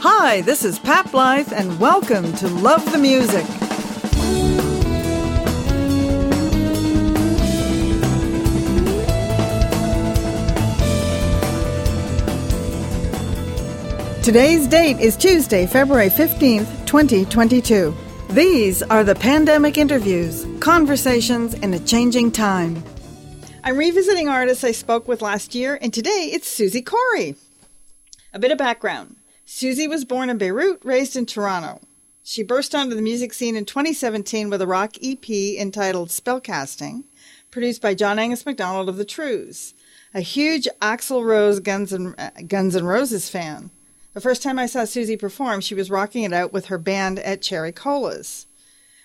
Hi, this is Pat Blythe, and welcome to Love the Music. Today's date is Tuesday, February 15th, 2022. These are the pandemic interviews, conversations in a changing time. I'm revisiting artists I spoke with last year, and today it's Suzi Kory. A bit of background Suzi was born in Beirut, raised in Toronto. She burst onto the music scene in 2017 with a rock EP entitled Spellcasting, produced by John Angus MacDonald of the Trews, a huge Axl Rose Guns and, Guns and Roses fan. The first time I saw Suzi perform, she was rocking it out with her band at Cherry Cola's.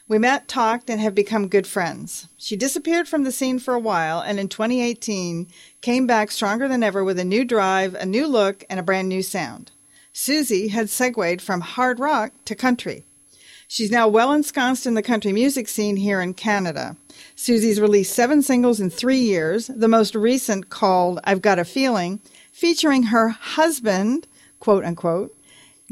We met, talked, and have become good friends. She disappeared from the scene for a while and in 2018 came back stronger than ever with a new drive, a new look, and a brand new sound. Suzi had segued from hard rock to country. She's now well ensconced in the country music scene here in Canada. Suzi's released seven singles in three years, the most recent called I've Got a Feeling, featuring her husband, quote unquote,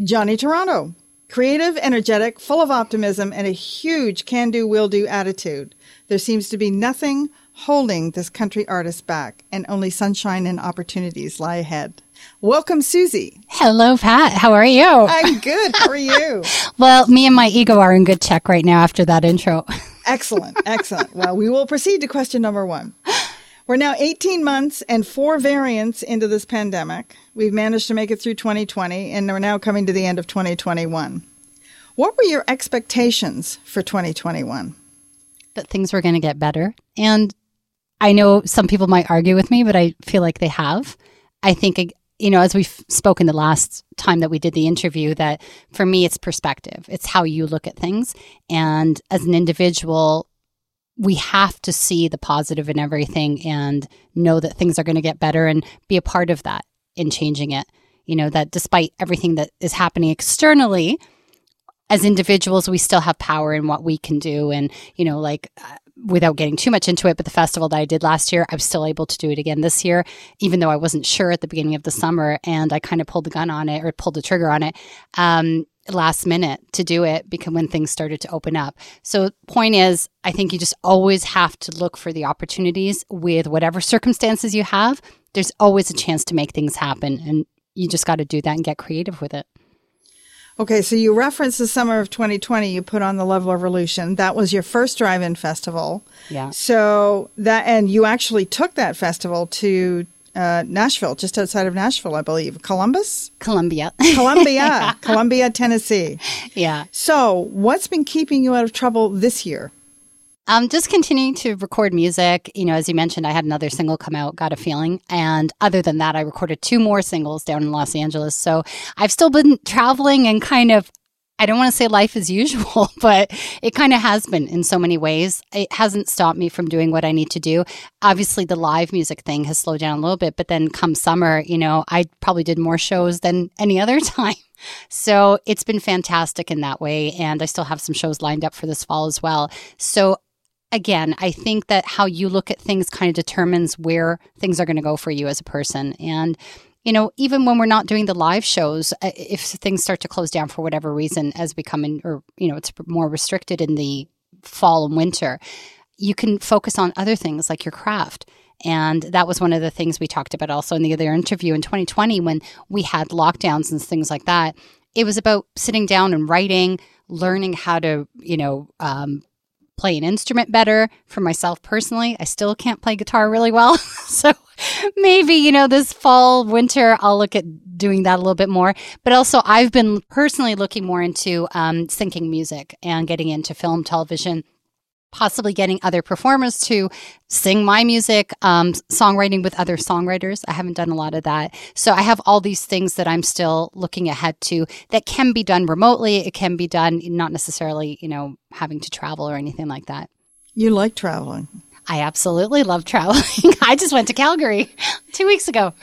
Johnny Toronto. Creative, energetic, full of optimism, and a huge can do, will do attitude. There seems to be nothing holding this country artist back, and only sunshine and opportunities lie ahead. Welcome, Suzi. Hello, Pat. How are you? I'm good. How are you? well, me and my ego are in good check right now after that intro. excellent. Excellent. Well, we will proceed to question number one. We're now 18 months and four variants into this pandemic. We've managed to make it through 2020, and we're now coming to the end of 2021. What were your expectations for 2021? That things were going to get better. And I know some people might argue with me, but I feel like they have. I think, you know, as we've spoken the last time that we did the interview, that for me, it's perspective. It's how you look at things. And as an individual, we have to see the positive in everything and know that things are going to get better and be a part of that in changing it. You know, that despite everything that is happening externally, as individuals, we still have power in what we can do. And, you know, like, without getting too much into it, but the festival that I did last year, I was still able to do it again this year, even though I wasn't sure at the beginning of the summer. And I kind of pulled the gun on it or pulled the trigger on it. Um, last minute to do it because when things started to open up. So point is, I think you just always have to look for the opportunities with whatever circumstances you have. There's always a chance to make things happen and you just got to do that and get creative with it. Okay, so you referenced the summer of 2020. You put on the Love Revolution. That was your first drive-in festival. Yeah. So that, and you actually took that festival to uh, Nashville, just outside of Nashville, I believe. Columbus? Columbia. Columbia. Columbia, Tennessee. Yeah. So, what's been keeping you out of trouble this year? Um, just continuing to record music. You know, as you mentioned, I had another single come out, Got a Feeling. And other than that, I recorded two more singles down in Los Angeles. So I've still been traveling and kind of I don't want to say life as usual, but it kind of has been in so many ways. It hasn't stopped me from doing what I need to do. Obviously, the live music thing has slowed down a little bit, but then come summer, you know, I probably did more shows than any other time. So it's been fantastic in that way. And I still have some shows lined up for this fall as well. So again, I think that how you look at things kind of determines where things are going to go for you as a person. And you know, even when we're not doing the live shows, uh, if things start to close down for whatever reason, as we come in, or, you know, it's more restricted in the fall and winter, you can focus on other things like your craft. And that was one of the things we talked about also in the other interview in 2020 when we had lockdowns and things like that. It was about sitting down and writing, learning how to, you know, um, play an instrument better. For myself personally, I still can't play guitar really well. so maybe, you know, this fall, winter, I'll look at doing that a little bit more. But also, I've been personally looking more into um, syncing music and getting into film, television, possibly getting other performers to sing my music, um, songwriting with other songwriters. I haven't done a lot of that. So I have all these things that I'm still looking ahead to that can be done remotely. It can be done not necessarily, you know, having to travel or anything like that. You like traveling. I absolutely love traveling. I just went to Calgary two weeks ago.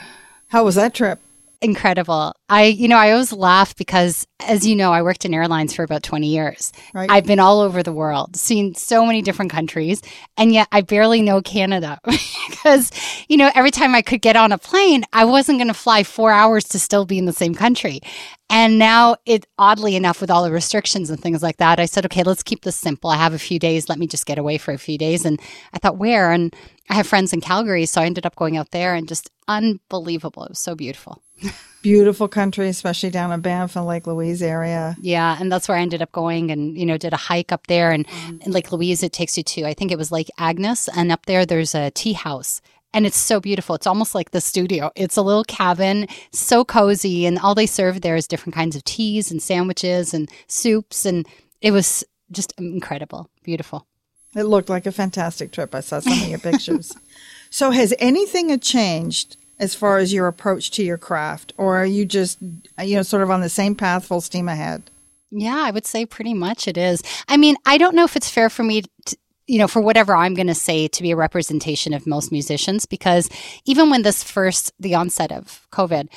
How was that trip? Incredible. I, you know, I always laugh because, as you know, I worked in airlines for about 20 years. Right. I've been all over the world, seen so many different countries, and yet I barely know Canada because, you know, every time I could get on a plane, I wasn't going to fly four hours to still be in the same country. And now it, oddly enough, with all the restrictions and things like that, I said, okay, let's keep this simple. I have a few days. Let me just get away for a few days. And I thought, where? And I have friends in Calgary, so I ended up going out there and just unbelievable. It was so beautiful. Beautiful country, especially down in Banff and Lake Louise area. Yeah, and that's where I ended up going and, you know, did a hike up there. And mm. in Lake Louise, it takes you to, I think it was Lake Agnes. And up there, there's a tea house. And it's so beautiful. It's almost like the studio. It's a little cabin, so cozy. And all they serve there is different kinds of teas and sandwiches and soups. And it was just incredible, beautiful. It looked like a fantastic trip. I saw some of your pictures. so, has anything changed as far as your approach to your craft, or are you just, you know, sort of on the same path, full steam ahead? Yeah, I would say pretty much it is. I mean, I don't know if it's fair for me to, you know, for whatever I'm going to say to be a representation of most musicians, because even when this first, the onset of COVID,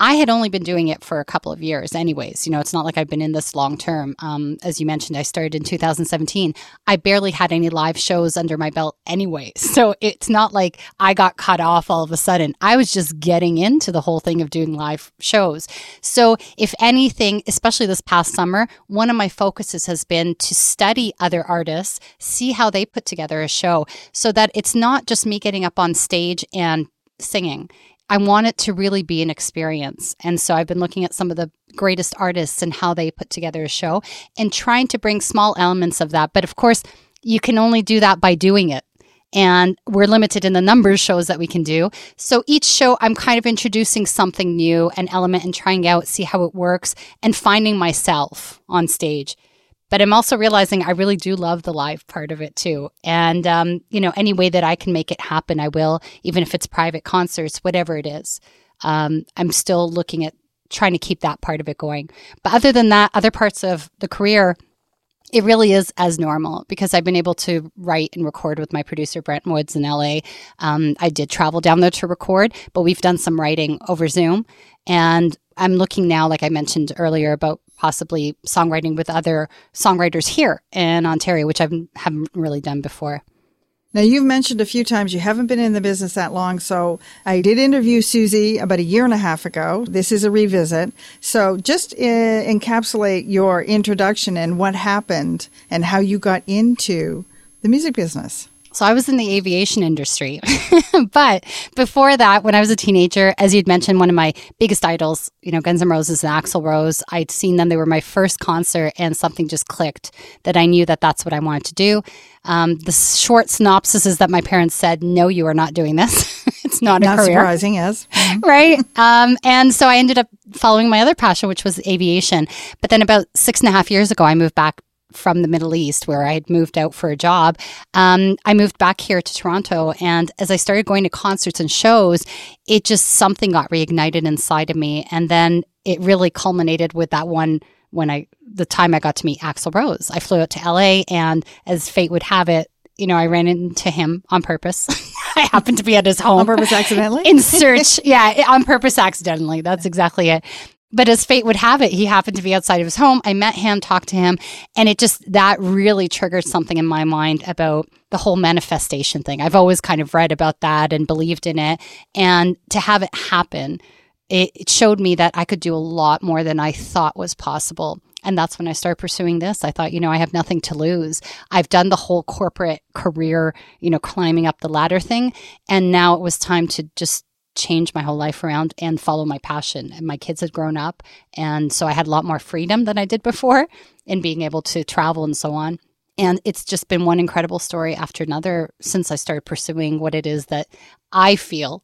I had only been doing it for a couple of years, anyways. You know, it's not like I've been in this long term. Um, as you mentioned, I started in 2017. I barely had any live shows under my belt, anyway. So it's not like I got cut off all of a sudden. I was just getting into the whole thing of doing live shows. So, if anything, especially this past summer, one of my focuses has been to study other artists, see how they put together a show, so that it's not just me getting up on stage and singing. I want it to really be an experience. And so I've been looking at some of the greatest artists and how they put together a show and trying to bring small elements of that. But of course, you can only do that by doing it. And we're limited in the numbers shows that we can do. So each show, I'm kind of introducing something new, an element, and trying out, see how it works, and finding myself on stage. But I'm also realizing I really do love the live part of it too. And, um, you know, any way that I can make it happen, I will, even if it's private concerts, whatever it is. Um, I'm still looking at trying to keep that part of it going. But other than that, other parts of the career, it really is as normal because I've been able to write and record with my producer Brent Woods in LA. Um, I did travel down there to record, but we've done some writing over Zoom. And I'm looking now, like I mentioned earlier, about possibly songwriting with other songwriters here in Ontario, which I haven't really done before. Now, you've mentioned a few times you haven't been in the business that long. So I did interview Suzi about a year and a half ago. This is a revisit. So just uh, encapsulate your introduction and what happened and how you got into the music business. So I was in the aviation industry. but before that, when I was a teenager, as you'd mentioned, one of my biggest idols, you know, Guns N' Roses and Axl Rose, I'd seen them. They were my first concert and something just clicked that I knew that that's what I wanted to do. Um, the short synopsis is that my parents said, no, you are not doing this. it's not a not career. surprising, yes. Mm-hmm. right. Um, and so I ended up following my other passion, which was aviation. But then about six and a half years ago, I moved back from the Middle East where I had moved out for a job. Um, I moved back here to Toronto. And as I started going to concerts and shows, it just something got reignited inside of me. And then it really culminated with that one when I, the time I got to meet Axl Rose. I flew out to LA and as fate would have it, you know, I ran into him on purpose. I happened to be at his home. On purpose accidentally? In search. yeah, on purpose accidentally. That's exactly it. But as fate would have it, he happened to be outside of his home. I met him, talked to him, and it just that really triggered something in my mind about the whole manifestation thing. I've always kind of read about that and believed in it. And to have it happen, it, it showed me that I could do a lot more than I thought was possible. And that's when I started pursuing this. I thought, you know, I have nothing to lose. I've done the whole corporate career, you know, climbing up the ladder thing. And now it was time to just change my whole life around and follow my passion. And my kids had grown up. And so I had a lot more freedom than I did before in being able to travel and so on. And it's just been one incredible story after another since I started pursuing what it is that I feel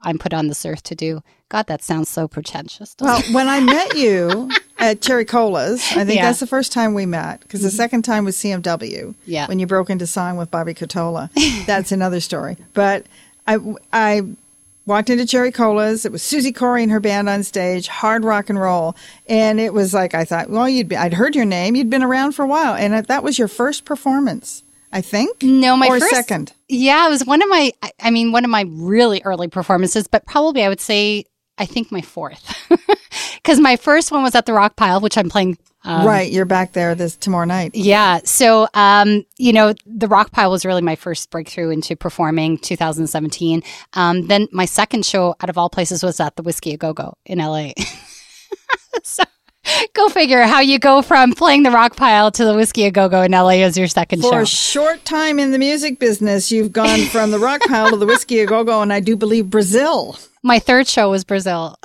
I'm put on this earth to do. God, that sounds so pretentious. Well, when I met you at Cherry Cola's, I think yeah. that's the first time we met because the mm-hmm. second time was CMW. Yeah. When you broke into song with Bobby Curtola. That's another story. But I, I walked into Cherry Cola's. It was Suzi Kory and her band on stage, hard rock and roll. And it was like, I thought, well, you'd be, I'd heard your name. You'd been around for a while. And that was your first performance, I think. No, my or first, second. Yeah, it was one of my, I mean, one of my really early performances, but probably I would say I think my fourth. Because my first one was at the Rock Pile, which I'm playing um, right, you're back there this tomorrow night. Yeah. So, um, you know, the Rock Pile was really my first breakthrough into performing 2017. Um, then my second show out of all places was at the Whiskey A Go Go in LA. so go figure how you go from playing the rock pile to the whiskey a go go in LA as your second For show. For a short time in the music business, you've gone from the rock pile to the whiskey a go go, and I do believe Brazil. My third show was Brazil.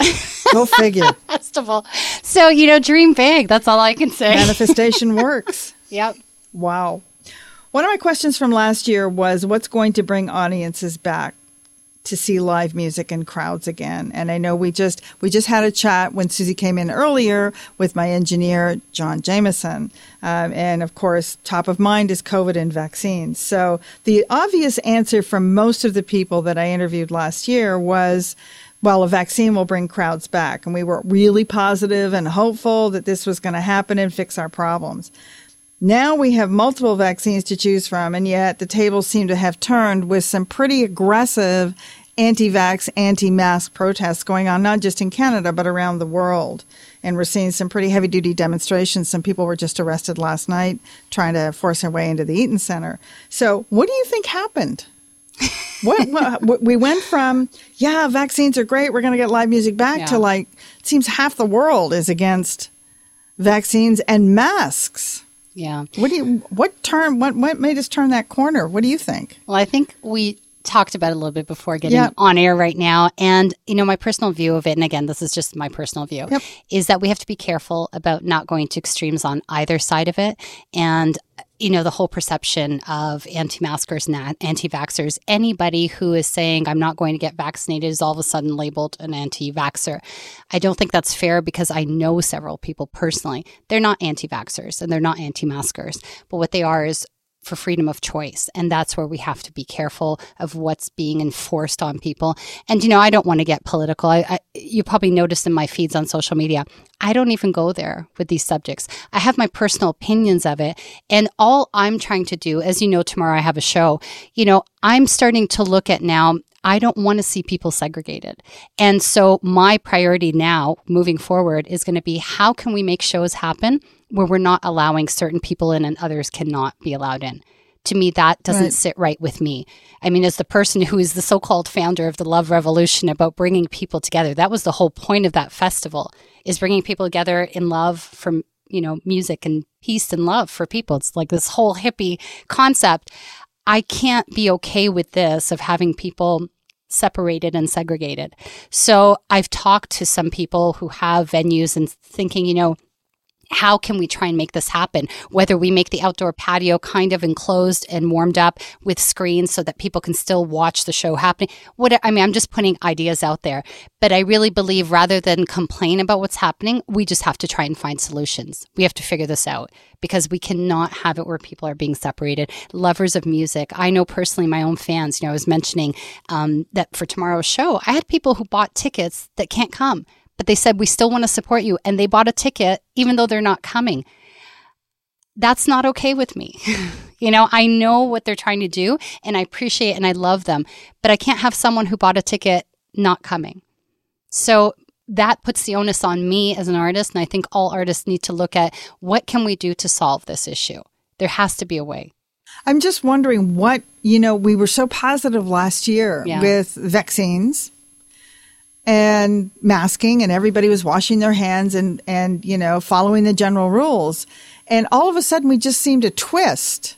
Go figure. Festival. So, you know, dream big. That's all I can say. Manifestation works. yep. Wow. One of my questions from last year was what's going to bring audiences back? To see live music and crowds again. And I know we just we just had a chat when Suzi came in earlier with my engineer John Jameson, um, and of course, top of mind is COVID and vaccines. So the obvious answer from most of the people that I interviewed last year was. Well, a vaccine will bring crowds back. And we were really positive and hopeful that this was going to happen and fix our problems. Now we have multiple vaccines to choose from, and yet the tables seem to have turned with some pretty aggressive anti vax, anti mask protests going on, not just in Canada, but around the world. And we're seeing some pretty heavy duty demonstrations. Some people were just arrested last night trying to force their way into the Eaton Center. So, what do you think happened? what, what, we went from yeah vaccines are great we're going to get live music back yeah. to like it seems half the world is against vaccines and masks yeah. What do you what turn what what made us turn that corner? What do you think? Well, I think we talked about it a little bit before getting yep. on air right now. And, you know, my personal view of it, and again, this is just my personal view, yep. is that we have to be careful about not going to extremes on either side of it. And, you know, the whole perception of anti maskers and anti vaxxers, anybody who is saying, I'm not going to get vaccinated is all of a sudden labeled an anti vaxxer. I don't think that's fair because I know several people personally. They're not anti vaxxers and they're not anti maskers, but what they are is for freedom of choice. And that's where we have to be careful of what's being enforced on people. And, you know, I don't want to get political. I, I, you probably noticed in my feeds on social media, I don't even go there with these subjects. I have my personal opinions of it. And all I'm trying to do, as you know, tomorrow I have a show, you know, I'm starting to look at now I don't want to see people segregated. And so my priority now moving forward is going to be how can we make shows happen where we're not allowing certain people in and others cannot be allowed in. To me, that doesn't right. sit right with me. I mean, as the person who is the so called founder of the Love Revolution about bringing people together, that was the whole point of that festival is bringing people together in love from, you know, music and peace and love for people. It's like this whole hippie concept. I can't be okay with this of having people separated and segregated. So I've talked to some people who have venues and thinking, you know, how can we try and make this happen? Whether we make the outdoor patio kind of enclosed and warmed up with screens so that people can still watch the show happening. What I mean, I'm just putting ideas out there, but I really believe rather than complain about what's happening, we just have to try and find solutions. We have to figure this out because we cannot have it where people are being separated. Lovers of music. I know personally my own fans, you know, I was mentioning um, that for tomorrow's show, I had people who bought tickets that can't come but they said, we still want to support you. And they bought a ticket, even though they're not coming. That's not okay with me. you know, I know what they're trying to do and I appreciate and I love them, but I can't have someone who bought a ticket not coming. So that puts the onus on me as an artist. And I think all artists need to look at what can we do to solve this issue? There has to be a way. I'm just wondering what, you know, we were so positive last year yeah. with vaccines and masking and everybody was washing their hands and, and, you know, following the general rules. And all of a sudden we just seemed to twist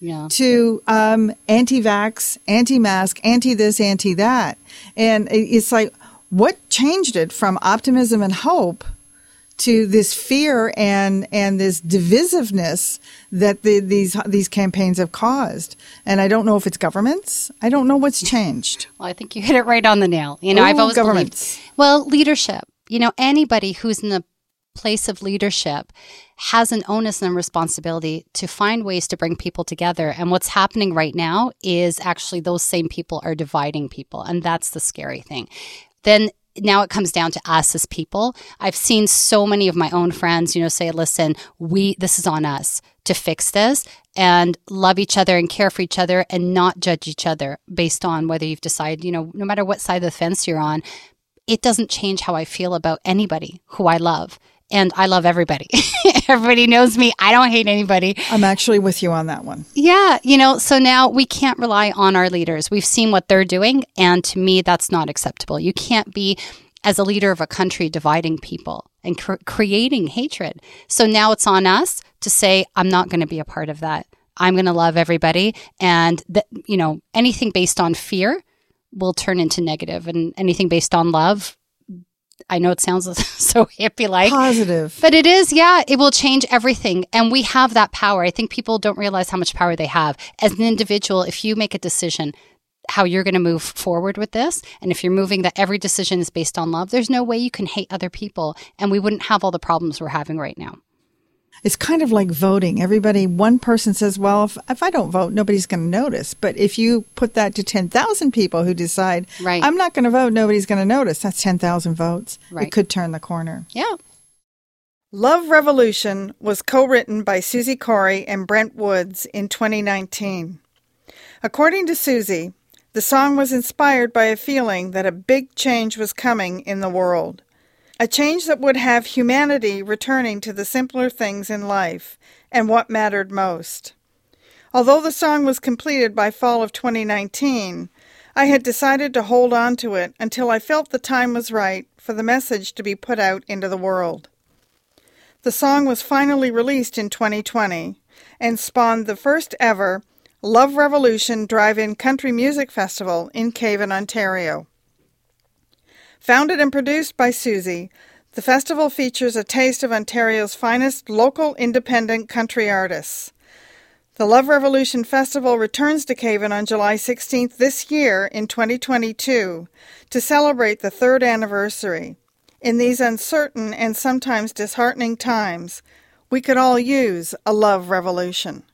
yeah. to um, anti-vax, anti-mask, anti-this, anti-that. And it's like, what changed it from optimism and hope – to this fear and and this divisiveness that the, these these campaigns have caused. And I don't know if it's governments. I don't know what's changed. Well, I think you hit it right on the nail. You know, Ooh, I've always governments. believed. Well, leadership. You know, anybody who's in the place of leadership has an onus and a responsibility to find ways to bring people together. And what's happening right now is actually those same people are dividing people. And that's the scary thing. Then now it comes down to us as people. I've seen so many of my own friends, you know, say, listen, we, this is on us to fix this and love each other and care for each other and not judge each other based on whether you've decided, you know, no matter what side of the fence you're on, it doesn't change how I feel about anybody who I love. And I love everybody. everybody knows me. I don't hate anybody. I'm actually with you on that one. Yeah. You know, so now we can't rely on our leaders. We've seen what they're doing. And to me, that's not acceptable. You can't be, as a leader of a country, dividing people and cr- creating hatred. So now it's on us to say, I'm not going to be a part of that. I'm going to love everybody. And, that, you know, anything based on fear will turn into negative and anything based on love I know it sounds so hippie like. Positive. But it is, yeah, it will change everything. And we have that power. I think people don't realize how much power they have. As an individual, if you make a decision how you're going to move forward with this, and if you're moving that every decision is based on love, there's no way you can hate other people. And we wouldn't have all the problems we're having right now. It's kind of like voting. Everybody, one person says, well, if, if I don't vote, nobody's going to notice. But if you put that to 10,000 people who decide, right. I'm not going to vote, nobody's going to notice, that's 10,000 votes. Right. It could turn the corner. Yeah. Love Revolution was co written by Suzi Kory and Brent Woods in 2019. According to Suzi, the song was inspired by a feeling that a big change was coming in the world. A change that would have humanity returning to the simpler things in life and what mattered most. Although the song was completed by fall of 2019, I had decided to hold on to it until I felt the time was right for the message to be put out into the world. The song was finally released in 2020 and spawned the first ever Love Revolution Drive In Country Music Festival in Cavan, Ontario. Founded and produced by Suzi, the festival features a taste of Ontario's finest local independent country artists. The Love Revolution Festival returns to Cavan on July 16th this year in 2022 to celebrate the third anniversary. In these uncertain and sometimes disheartening times, we could all use a love revolution.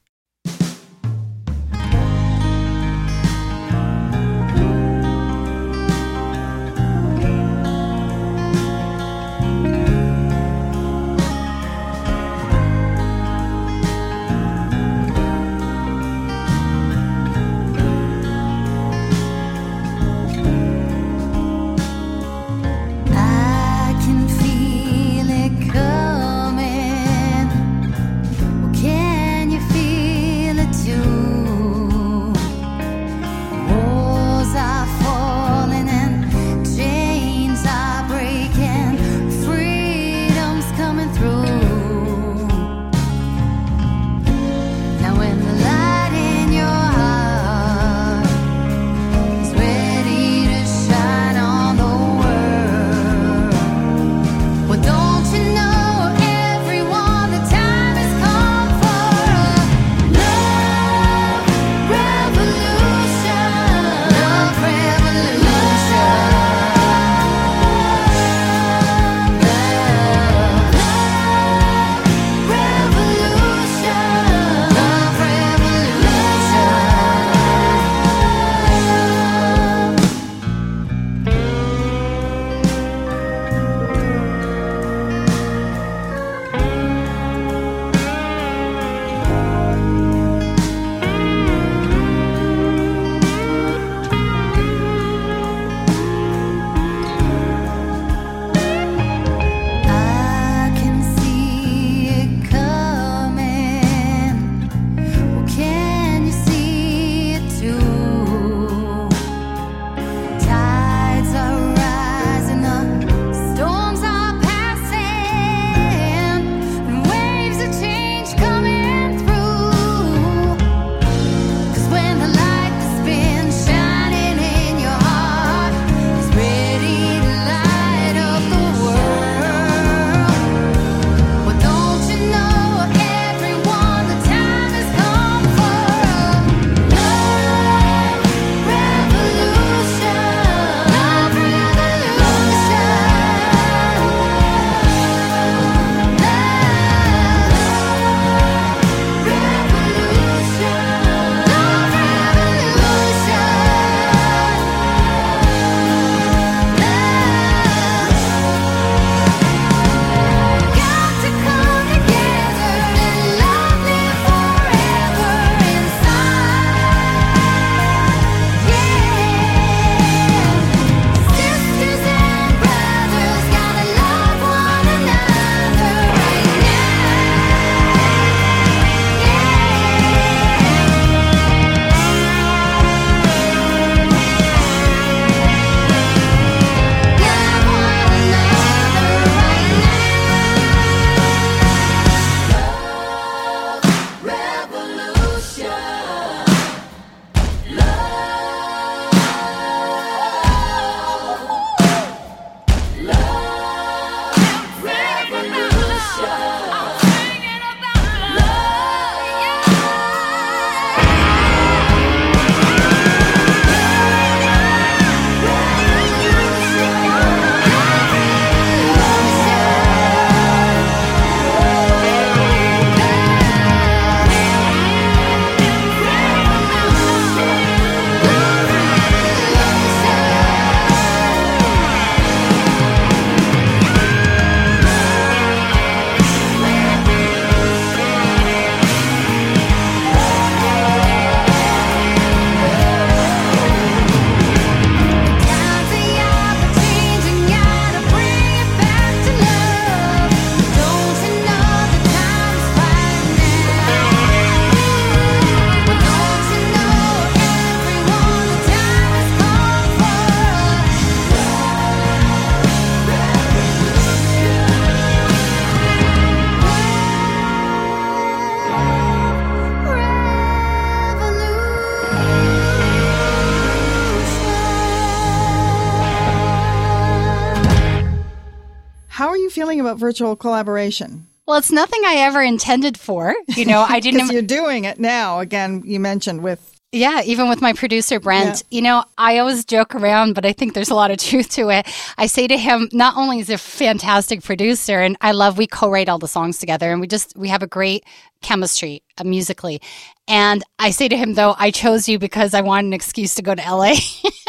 Virtual collaboration? Well, it's nothing I ever intended for. You know, I didn't. you're doing it now. Again, you mentioned with yeah, even with my producer, Brent, yeah. you know, I always joke around, but I think there's a lot of truth to it. I say to him, not only is he a fantastic producer, and I love, we co write all the songs together, and we just, we have a great chemistry uh, musically. And I say to him, though, I chose you because I wanted an excuse to go to LA.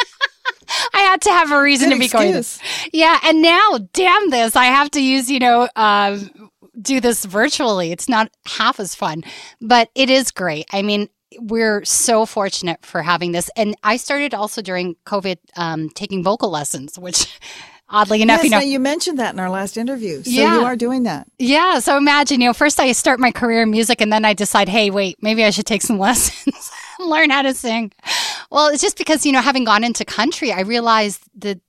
I had to have a reason Good to be excuse. going. Yeah, and now, damn this, I have to use, you know, uh, do this virtually. It's not half as fun, but it is great. I mean, we're so fortunate for having this. And I started also during COVID um, taking vocal lessons, which oddly enough, yes, you know, you mentioned that in our last interview. So yeah. you are doing that. Yeah. So imagine, you know, first I start my career in music and then I decide, hey, wait, maybe I should take some lessons, learn how to sing. Well, it's just because, you know, having gone into country, I realized that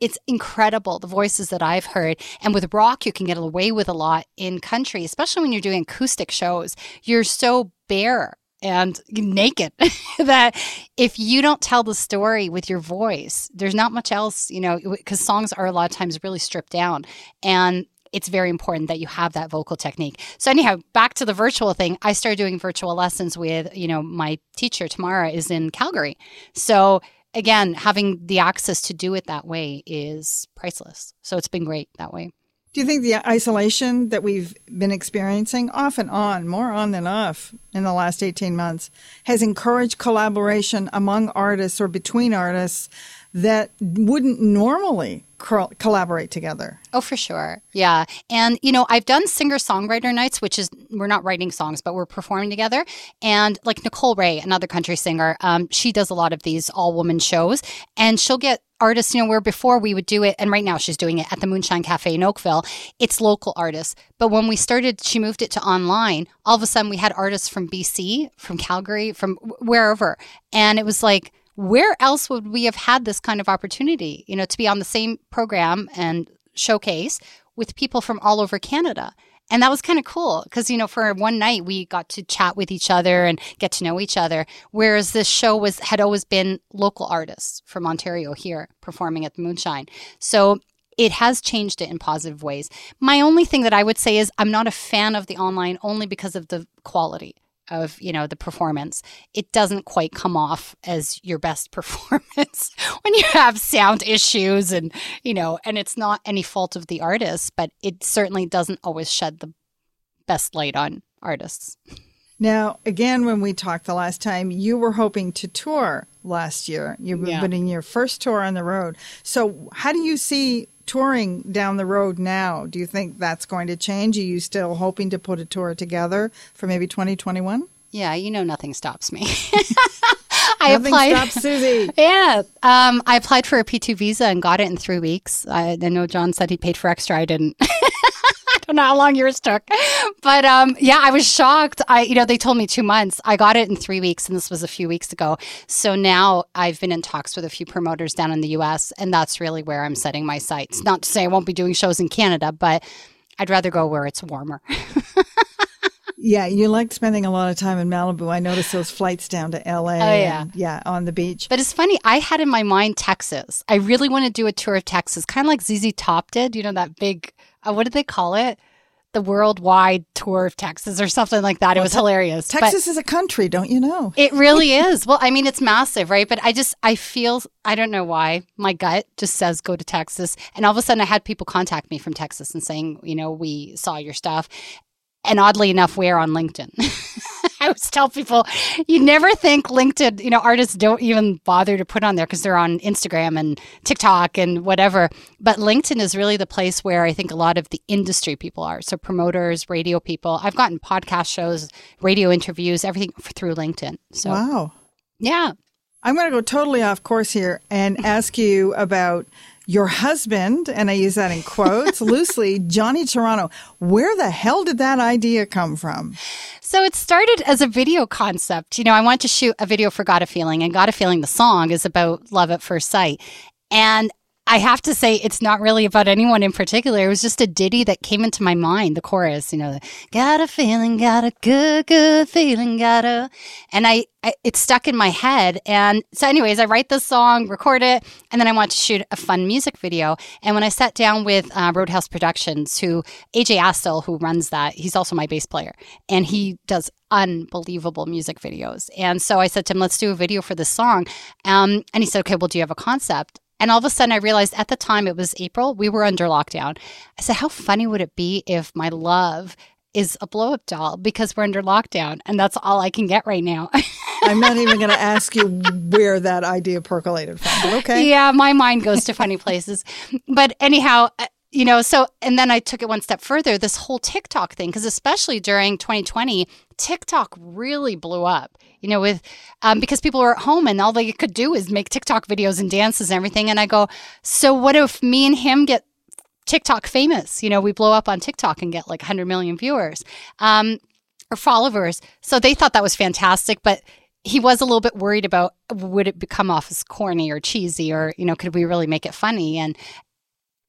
it's incredible the voices that I've heard. And with rock, you can get away with a lot in country, especially when you're doing acoustic shows. You're so bare and naked that if you don't tell the story with your voice there's not much else you know because songs are a lot of times really stripped down and it's very important that you have that vocal technique. So anyhow back to the virtual thing i started doing virtual lessons with you know my teacher tamara is in calgary. So again having the access to do it that way is priceless. So it's been great that way. Do you think the isolation that we've been experiencing, off and on, more on than off, in the last 18 months, has encouraged collaboration among artists or between artists that wouldn't normally collaborate together. Oh, for sure. Yeah. And, you know, I've done singer songwriter nights, which is, we're not writing songs, but we're performing together. And like Nicole Ray, another country singer, um, she does a lot of these all woman shows and she'll get artists, you know, where before we would do it, and right now she's doing it at the Moonshine Cafe in Oakville, it's local artists. But when we started, she moved it to online, all of a sudden we had artists from BC, from Calgary, from wherever. And it was like, where else would we have had this kind of opportunity, you know, to be on the same program and showcase with people from all over Canada? And that was kind of cool because, you know, for one night we got to chat with each other and get to know each other. Whereas this show was, had always been local artists from Ontario here performing at the Moonshine. So it has changed it in positive ways. My only thing that I would say is I'm not a fan of the online only because of the quality of you know the performance it doesn't quite come off as your best performance when you have sound issues and you know and it's not any fault of the artist but it certainly doesn't always shed the best light on artists. Now again when we talked the last time you were hoping to tour last year. You were yeah. putting your first tour on the road. So how do you see touring down the road now, do you think that's going to change? Are you still hoping to put a tour together for maybe 2021? Yeah, you know, nothing stops me. I nothing applied. stops Suzi. Yeah, um, I applied for a P2 visa and got it in three weeks. I, I know John said he paid for extra. I didn't. don't know how long yours took. But um, yeah, I was shocked. I, you know, they told me two months. I got it in three weeks, and this was a few weeks ago. So now I've been in talks with a few promoters down in the US, and that's really where I'm setting my sights. Not to say I won't be doing shows in Canada, but I'd rather go where it's warmer. Yeah, you liked spending a lot of time in Malibu. I noticed those flights down to LA. Oh, yeah. And, yeah, on the beach. But it's funny, I had in my mind Texas. I really want to do a tour of Texas, kind of like ZZ Top did, you know, that big uh, what did they call it? The worldwide tour of Texas or something like that. Well, it was te- hilarious. Texas but is a country, don't you know? It really is. Well, I mean, it's massive, right? But I just, I feel, I don't know why, my gut just says go to Texas. And all of a sudden, I had people contact me from Texas and saying, you know, we saw your stuff and oddly enough, we're on LinkedIn. I always tell people, you never think LinkedIn, you know, artists don't even bother to put on there because they're on Instagram and TikTok and whatever. But LinkedIn is really the place where I think a lot of the industry people are. So promoters, radio people. I've gotten podcast shows, radio interviews, everything through LinkedIn. So wow, yeah. I'm going to go totally off course here and ask you about your husband, and I use that in quotes loosely, Johnny Toronto. Where the hell did that idea come from? So it started as a video concept. You know, I wanted to shoot a video for Got a Feeling, and Got a Feeling, the song, is about love at first sight. And I have to say, it's not really about anyone in particular. It was just a ditty that came into my mind, the chorus, you know, got a feeling, got a good, good feeling, got a, and I, I, it stuck in my head. And so, anyways, I write the song, record it, and then I want to shoot a fun music video. And when I sat down with uh, Roadhouse Productions, who AJ Astel, who runs that, he's also my bass player, and he does unbelievable music videos. And so I said to him, let's do a video for this song. Um, and he said, okay, well, do you have a concept? And all of a sudden, I realized at the time it was April, we were under lockdown. I said, How funny would it be if my love is a blow up doll because we're under lockdown and that's all I can get right now? I'm not even going to ask you where that idea percolated from, okay. Yeah, my mind goes to funny places. But anyhow, uh, you know, so, and then I took it one step further this whole TikTok thing, because especially during 2020, TikTok really blew up, you know, with, um, because people were at home and all they could do is make TikTok videos and dances and everything. And I go, so what if me and him get TikTok famous? You know, we blow up on TikTok and get like 100 million viewers um, or followers. So they thought that was fantastic. But he was a little bit worried about would it become off as corny or cheesy or you know could we really make it funny and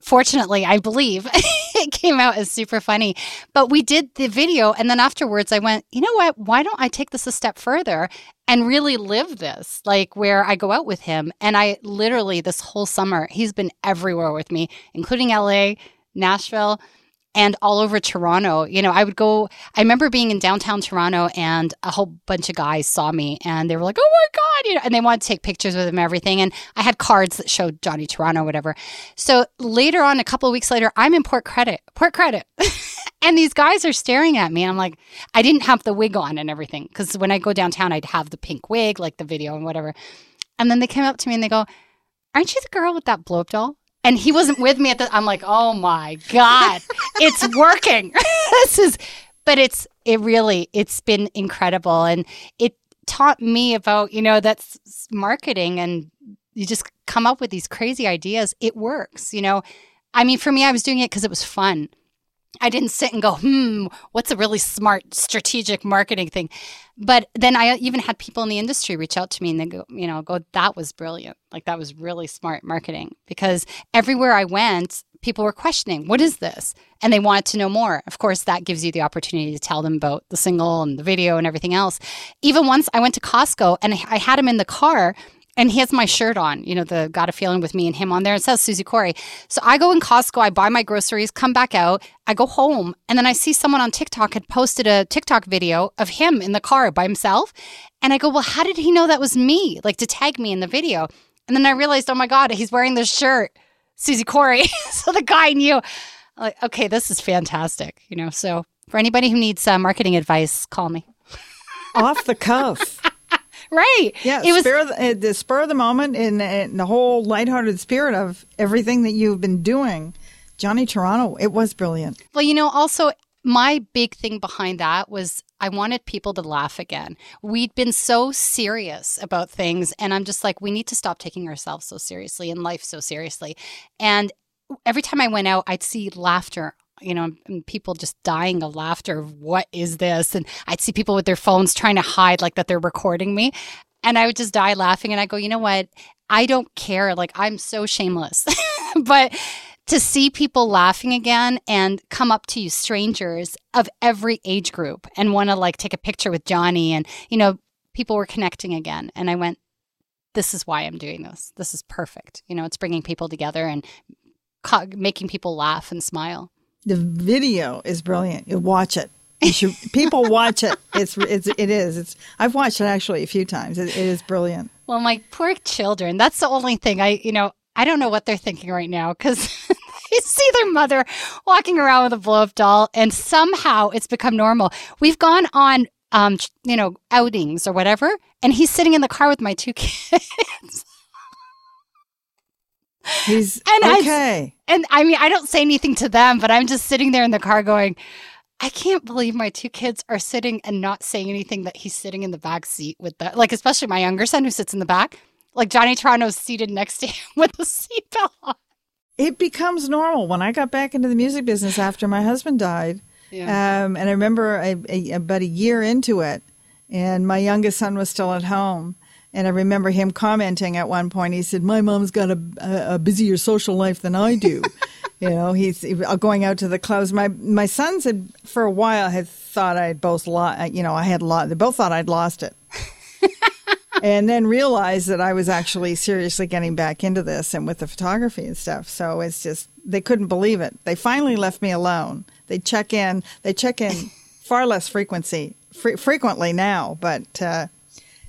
fortunately, I believe it came out as super funny. But we did the video. And then afterwards, I went, you know what? Why don't I take this a step further and really live this? Like where I go out with him. And I literally, this whole summer, he's been everywhere with me, including LA, Nashville and all over Toronto. You know, I would go, I remember being in downtown Toronto and a whole bunch of guys saw me and they were like, oh my God, you know, and they wanted to take pictures with him, everything. And I had cards that showed Johnny Toronto, whatever. So later on, a couple of weeks later, I'm in Port Credit, Port Credit. and these guys are staring at me. I'm like, I didn't have the wig on and everything. Cause when I go downtown, I'd have the pink wig, like the video and whatever. And then they came up to me and they go, Aren't you the girl with that blow up doll? And he wasn't with me at the i'm like oh my god it's working. This is but it's it really it's been incredible. And it taught me about you know that's marketing and you just come up with these crazy ideas. It works you know? I mean for me i was doing it because it was fun I didn't sit and go, hmm, what's a really smart strategic marketing thing? But then I even had people in the industry reach out to me and they go, you know, go, that was brilliant. Like that was really smart marketing because everywhere I went, people were questioning, what is this? And they wanted to know more. Of course, that gives you the opportunity to tell them about the single and the video and everything else. Even once I went to Costco and I had him in the car and he has my shirt on, you know, the Got a Feeling with me and him on there. It says Suzi Kory. So I go in Costco, I buy my groceries, come back out, I go home, and then I see someone on TikTok had posted a TikTok video of him in the car by himself. And I go, well, how did he know that was me? Like to tag me in the video. And then I realized, oh my God, he's wearing this shirt, Suzi Kory. so the guy knew. Like, okay, this is fantastic, you know. So for anybody who needs uh, marketing advice, call me. Off the cuff. Right. Yeah, it was the, uh, the spur of the moment in, in the whole lighthearted spirit of everything that you've been doing. Johnny Toronto, it was brilliant. Well, you know, also my big thing behind that was I wanted people to laugh again. We'd been so serious about things, and I'm just like, we need to stop taking ourselves so seriously and life so seriously. And every time I went out, I'd see laughter you know, people just dying of laughter. What is this? And I'd see people with their phones trying to hide like that they're recording me. And I would just die laughing. And I go, you know what? I don't care. Like, I'm so shameless. but to see people laughing again and come up to you, strangers of every age group, and want to like take a picture with Johnny, and, you know, people were connecting again. And I went, this is why I'm doing this. This is perfect. You know, it's bringing people together and making people laugh and smile. The video is brilliant. You watch it. You should, people watch it. It's, it's it is. It's I've watched it actually a few times. It, it is brilliant. Well, my poor children. That's the only thing I you know I don't know what they're thinking right now because they see their mother walking around with a blow up doll, and somehow it's become normal. We've gone on um, you know, outings or whatever. And he's sitting in the car with my two kids. He's and okay. I, and I mean, I don't say anything to them, but I'm just sitting there in the car going, I can't believe my two kids are sitting and not saying anything that he's sitting in the back seat with the like, especially my younger son who sits in the back. Like Johnny Toronto's seated next to him with the seatbelt on. It becomes normal. When I got back into the music business after my husband died, yeah. um, and I remember a, a, about a year into it, and my youngest son was still at home And I remember him commenting at one point. He said, "My mom's got a, a, busier social life than I do." you know, he's going out to the clubs. My my sons had for a while had thought I'd both lost. You know, I had lost. They both thought I'd lost it. and then realized that I was actually seriously getting back into this and with the photography and stuff. So it's just they couldn't believe it. They finally left me alone. They check in. They check in far less frequency fre- frequently now, but uh,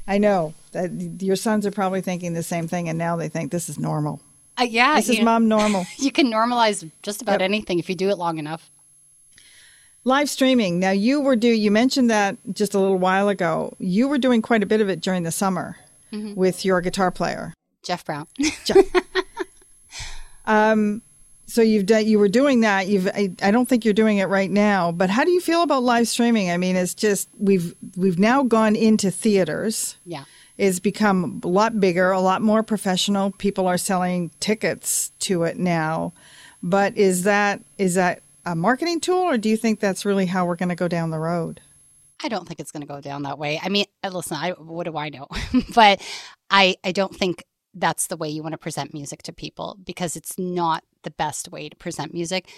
I know that your sons are probably thinking the same thing, and now they think this is normal. Uh, yeah, this is know, mom normal. You can normalize just about yep. anything if you do it long enough. Live streaming. Now you were do you mentioned that just a little while ago. You were doing quite a bit of it during the summer mm-hmm. with your guitar player, Jeff Brown. Jeff. um, so you've done you were doing that. You've I, I don't think you're doing it right now. But how do you feel about live streaming? I mean, it's just we've we've now gone into theaters. Yeah is become a lot bigger, a lot more professional. People are selling tickets to it now. But is that is that a marketing tool, or do you think that's really how we're going to go down the road? I don't think it's going to go down that way. I mean, listen, I, what do I know? but I I don't think that's the way you want to present music to people because it's not the best way to present music.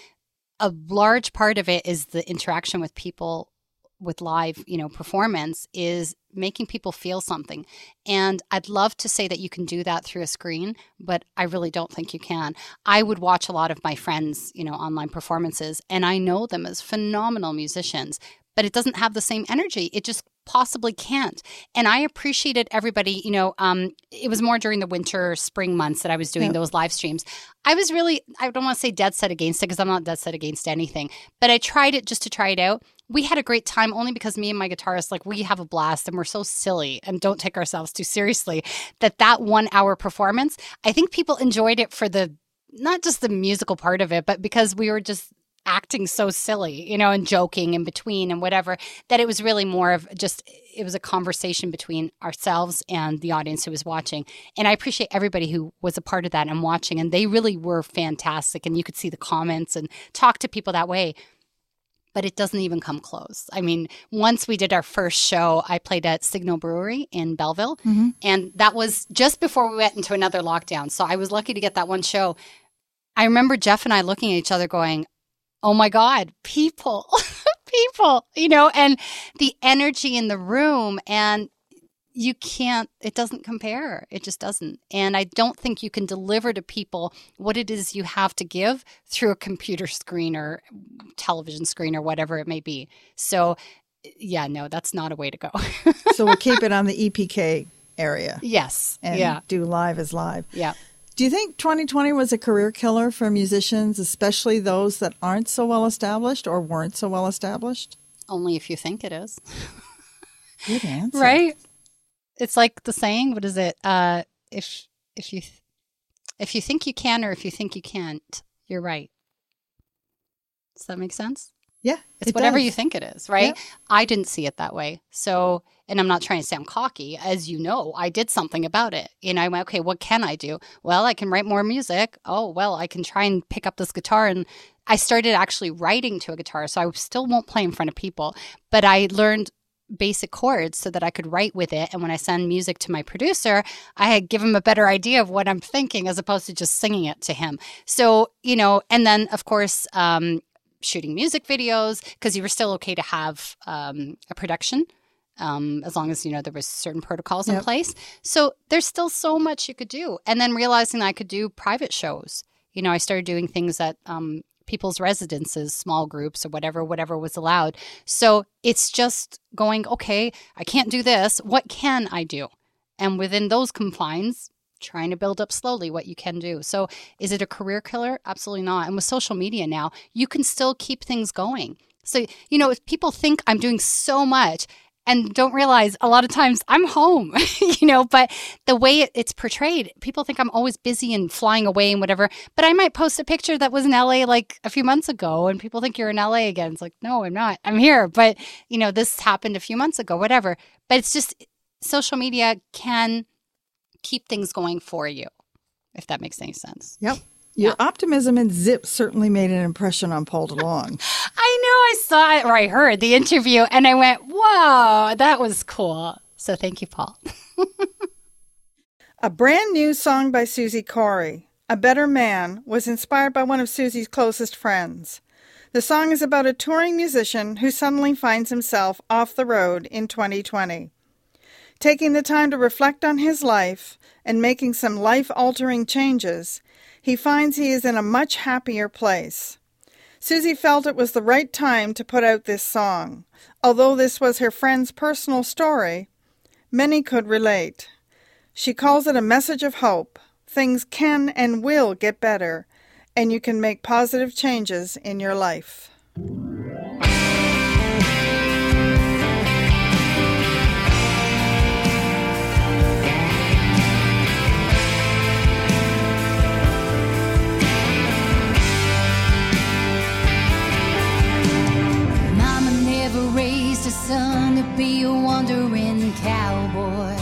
A large part of it is the interaction with people with live, you know, performance is making people feel something. And I'd love to say that you can do that through a screen, but I really don't think you can. I would watch a lot of my friends, you know, online performances and I know them as phenomenal musicians, but it doesn't have the same energy. It just possibly can't. And I appreciated everybody, you know, um, it was more during the winter, spring months that I was doing yep. those live streams. I was really, I don't want to say dead set against it because I'm not dead set against anything, but I tried it just to try it out. We had a great time only because me and my guitarist, like, we have a blast and we're so silly and don't take ourselves too seriously that that one hour performance, I think people enjoyed it for the not just the musical part of it, but because we were just acting so silly, you know, and joking in between and whatever, that it was really more of just, it was a conversation between ourselves and the audience who was watching. And I appreciate everybody who was a part of that and watching. And they really were fantastic. And you could see the comments and talk to people that way. But it doesn't even come close. I mean, once we did our first show, I played at Signal Brewery in Belleville. Mm-hmm. And that was just before we went into another lockdown. So I was lucky to get that one show. I remember Jeff and I looking at each other going, oh my God, people, people, you know, and the energy in the room and you can't, it doesn't compare. It just doesn't. And I don't think you can deliver to people what it is you have to give through a computer screen or television screen or whatever it may be. So, yeah, no, that's not a way to go. so we'll keep it on the EPK area. Yes. And yeah. do live as live. Yeah. Do you think 2020 was a career killer for musicians, especially those that aren't so well established or weren't so well established? Only if you think it is. Good answer. Right? It's like the saying, what is it? Uh, if if you if you think you can or if you think you can't, you're right. Does that make sense? Yeah. It's it whatever does. you think it is, right? Yeah. I didn't see it that way. So, and I'm not trying to sound cocky. As you know, I did something about it. And I went, okay, what can I do? Well, I can write more music. Oh, well, I can try and pick up this guitar. And I started actually writing to a guitar. So I still won't play in front of people, but I learned basic chords so that I could write with it. And when I send music to my producer, I had give him a better idea of what I'm thinking as opposed to just singing it to him. So, you know, and then of course, um, shooting music videos because you were still okay to have um, a production um, as long as you know there was certain protocols yep. in place. So there's still so much you could do, and then realizing I could do private shows. You know, I started doing things at um, people's residences, small groups, or whatever, whatever was allowed. So it's just going, okay, I can't do this. What can I do? And within those confines, trying to build up slowly what you can do. So, is it a career killer? Absolutely not. And with social media now, you can still keep things going. So, you know, if people think I'm doing so much and don't realize a lot of times I'm home, you know, but the way it's portrayed, people think I'm always busy and flying away and whatever. But I might post a picture that was in LA like a few months ago and people think you're in LA again. It's like, no, I'm not. I'm here. But, you know, this happened a few months ago, whatever. But it's just social media can keep things going for you, if that makes any sense. Yep. Your yeah. optimism and zip certainly made an impression on Paul DeLong. I know I saw it or I heard the interview and I went, whoa, that was cool. So thank you, Paul. A brand new song by Suzi Kory, A Better Man, was inspired by one of Suzi's closest friends. The song is about a touring musician who suddenly finds himself off the road in 2020. Taking the time to reflect on his life and making some life altering changes, he finds he is in a much happier place. Suzi felt it was the right time to put out this song. Although this was her friend's personal story, many could relate. She calls it a message of hope. Things can and will get better, and you can make positive changes in your life. A son to be a wandering cowboy.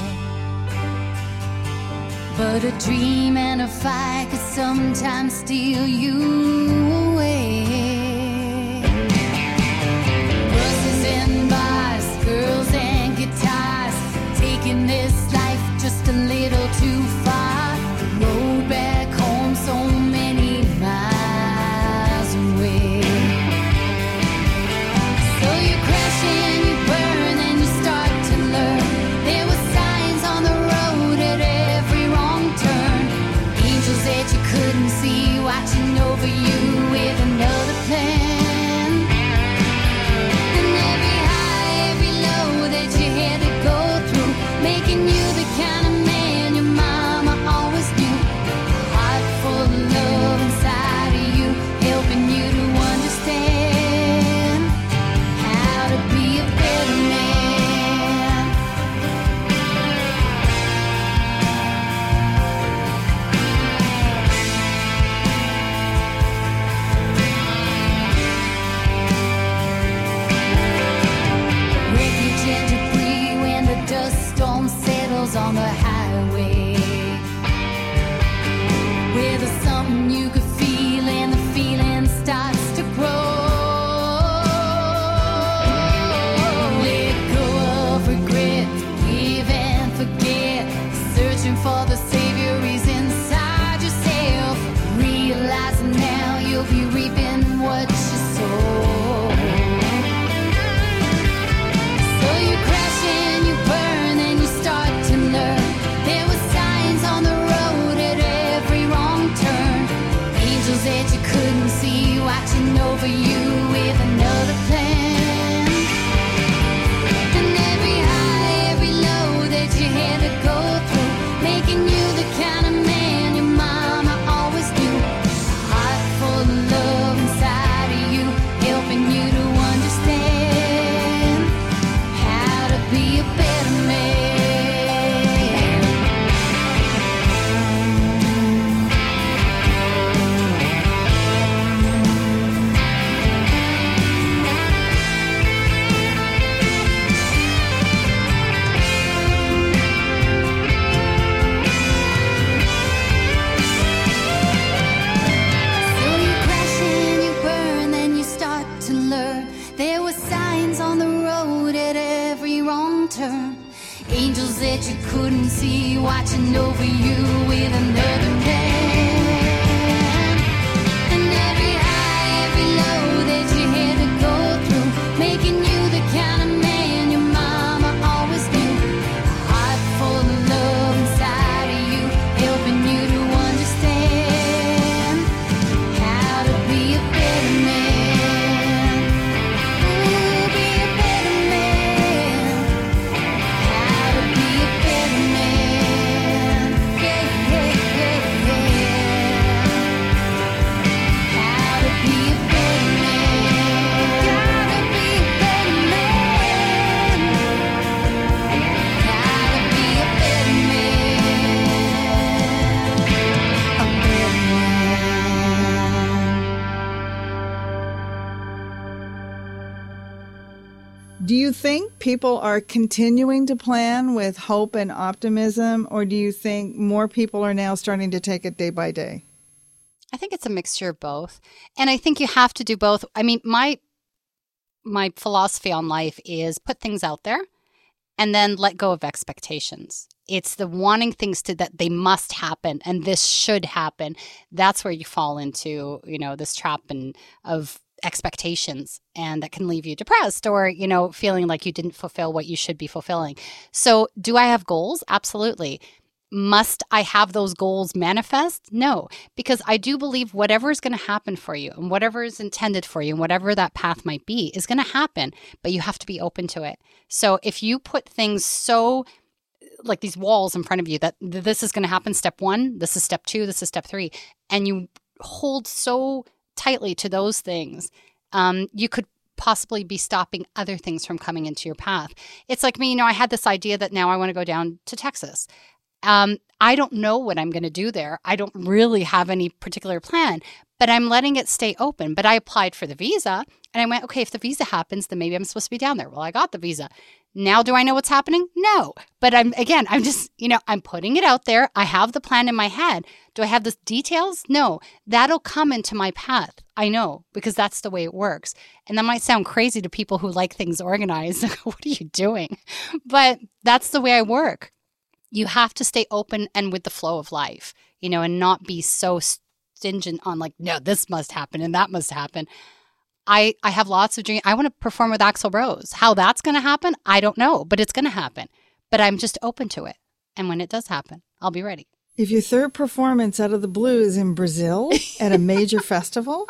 But a dream and a fight could sometimes steal you away. See watching over you with another people are continuing to plan with hope and optimism, or do you think more people are now starting to take it day by day? I think it's a mixture of both. And I think you have to do both. I mean, my my philosophy on life is put things out there and then let go of expectations. It's the wanting things to that they must happen and this should happen. That's where you fall into, you know, this trap and of expectations and that can leave you depressed or you know feeling like you didn't fulfill what you should be fulfilling so do i have goals absolutely must I have those goals manifest? No, because I do believe whatever is going to happen for you and whatever is intended for you and whatever that path might be is going to happen, but you have to be open to it. So if you put things so like these walls in front of you that this is going to happen step 1, this is step 2, this is step 3 and you hold so tightly to those things, um, you could possibly be stopping other things from coming into your path. It's like me, you know, I had this idea that now I want to go down to Texas. Um, I don't know what I'm going to do there. I don't really have any particular plan, but I'm letting it stay open. But I applied for the visa and I went, okay, if the visa happens, then maybe I'm supposed to be down there. Well, I got the visa. Now, do I know what's happening? No. But I'm, again, I'm just, you know, I'm putting it out there. I have the plan in my head. Do I have the details? No. That'll come into my path. I know because that's the way it works. And that might sound crazy to people who like things organized. what are you doing? But that's the way I work you have to stay open and with the flow of life, you know, and not be so stringent on like, no, this must happen and that must happen. I, I have lots of dreams. I want to perform with Axl Rose. How that's going to happen, I don't know, but it's going to happen. But I'm just open to it. And when it does happen, I'll be ready. If your third performance out of the blue is in Brazil at a major festival,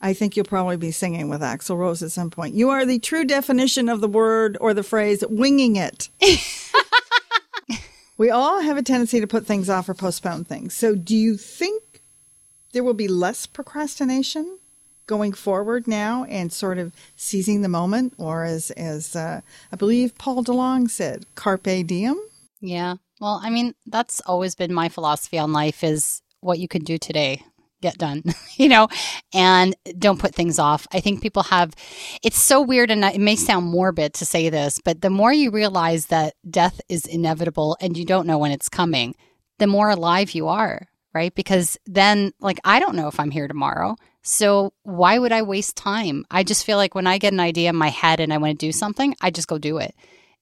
I think you'll probably be singing with Axl Rose at some point. You are the true definition of the word or the phrase winging it. We all have a tendency to put things off or postpone things. So, do you think there will be less procrastination going forward now and sort of seizing the moment, or as as uh, I believe Paul DeLong said, carpe diem? Yeah. Well, I mean, that's always been my philosophy on life: is what you can do today get done, you know, and don't put things off. I think people have, it's so weird and it may sound morbid to say this, but the more you realize that death is inevitable and you don't know when it's coming, the more alive you are, right? Because then, like, I don't know if I'm here tomorrow. So why would I waste time? I just feel like when I get an idea in my head and I want to do something, I just go do it.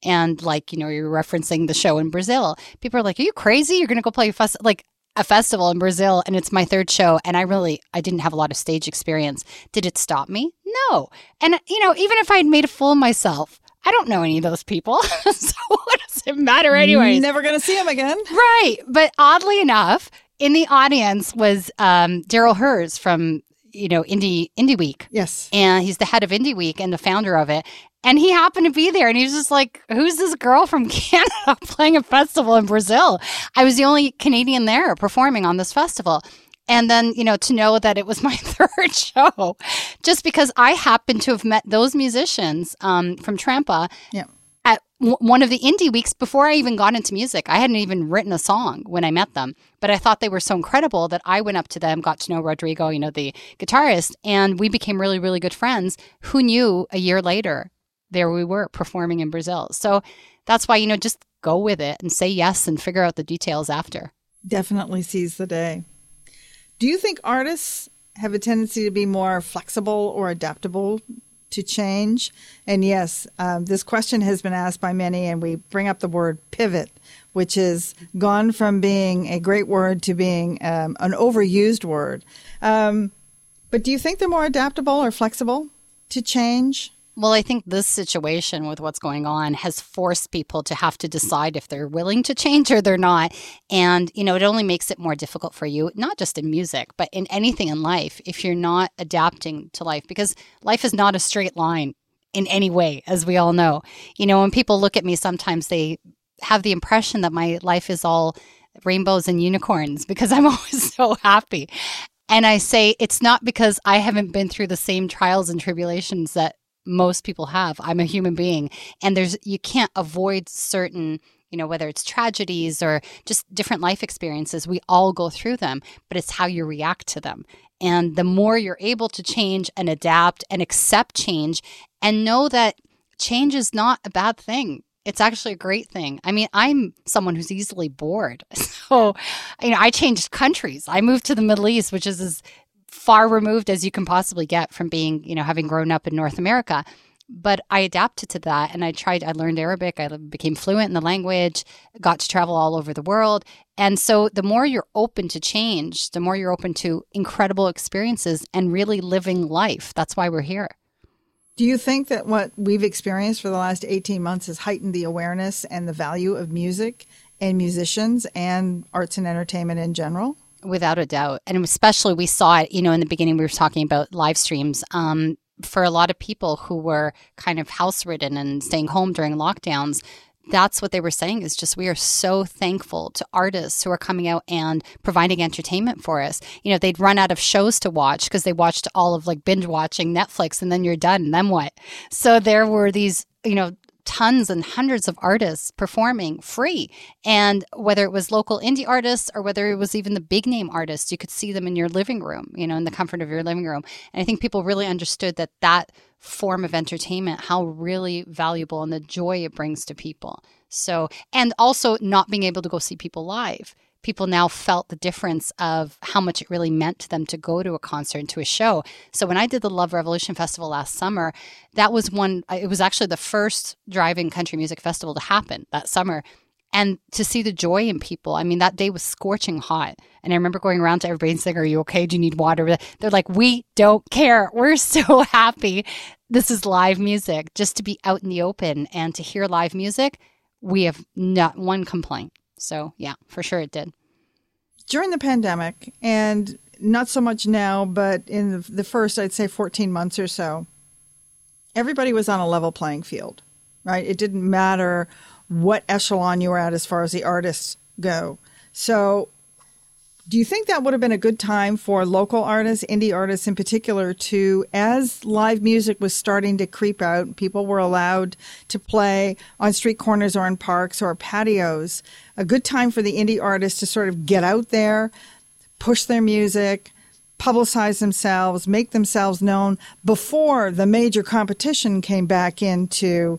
And like, you know, you're referencing the show in Brazil. People are like, Are you crazy? You're going to go play fuss? Like, a festival in Brazil and it's my third show and I really I didn't have a lot of stage experience. Did it stop me? No. And you know, even if I'd made a fool of myself, I don't know any of those people. so what does it matter anyway? You're never going to see them again. Right. But oddly enough, in the audience was um, Daryl Hers from you know indie indie week yes and he's the head of indie week and the founder of it and he happened to be there and he was just like, Who's this girl from Canada playing a festival in Brazil? I was the only Canadian there performing on this festival. And then, you know, to know that it was my third show, just because I happened to have met those musicians um, from Trampa yeah. One of the indie weeks before I even got into music. I hadn't even written a song when I met them, but I thought they were so incredible that I went up to them, got to know Rodrigo, you know, the guitarist, and we became really, really good friends. Who knew a year later there we were performing in Brazil. So that's why, you know, just go with it and say yes and figure out the details after. Definitely seize the day. Do you think artists have a tendency to be more flexible or adaptable to change? And yes, um, this question has been asked by many, and we bring up the word pivot, which has gone from being a great word to being um, an overused word. Um, but do you think they're more adaptable or flexible to change? Well, I think this situation with what's going on has forced people to have to mm. decide if they're willing to change or they're not. And, you know, it only makes it more difficult for you, not just in music, but in anything in life, if you're not adapting to life, because life is not a straight line in any way, as we all know. You know, when people look at me, sometimes they have the impression that my life is all rainbows and unicorns because I'm always so happy. And I say it's not because I haven't been through the same trials and tribulations that most people have. I'm a human being and there's you can't avoid certain you know whether it's tragedies or just different life experiences we all go through them but it's how you react to them and the more you're able to change and adapt and accept change and know that change is not a bad thing it's actually a great thing. I mean, I'm someone who's easily bored. So, you know, I changed countries. I moved to the Middle East, which is as far removed as you can possibly get from being, you know, having grown up in North America. but I adapted to that and I tried, I learned Arabic, I became fluent in the language, got to travel all over the world. And so the more you're open to change, the more you're open to incredible experiences and really living life. That's why we're here. Do you think that what we've experienced for the last 18 months has heightened the awareness and the value of music and musicians and arts and entertainment in general? Without a doubt. And especially we saw it, you know, in the beginning, we were talking about live streams. Um, for a lot of people who were kind of house ridden and staying home during lockdowns, that's what they were saying is just we are so thankful to artists who are coming out and providing entertainment for us. You know, they'd run out of shows to watch because they watched all of like binge watching Netflix and then you're done. And then what? So there were these, you know, tons and hundreds of artists performing free. And whether it was local indie artists or whether it was even the big name artists, you could see them in your living room, you know, in the comfort of your living room. And I think people really understood that that form of entertainment, how really valuable and the joy it brings to people. So, and also not being able to go see people live people now felt the difference of how much it really meant to them to go to a concert and to a show. So when I did the Love Revolution Festival last summer, that was one, it was actually the first driving country music festival to happen that summer. And to see the joy in people, I mean, that day was scorching hot. And I remember going around to everybody and saying, Are you okay? Do you need water? They're like, We don't care. We're so happy. This is live music. Just to be out in the open and to hear live music, we have not one complaint. So, yeah, for sure it did. During the pandemic, and not so much now, but in the, first, I'd say 14 months or so, everybody was on a level playing field, right? It didn't matter what echelon you were at as far as the artists go. So do you think that would have been a good time for local artists, indie artists in particular, to, as live music was starting to creep out, people were allowed to play on street corners or in parks or patios, a good time for the indie artists to sort of get out there, push their music, publicize themselves, make themselves known before the major competition came back into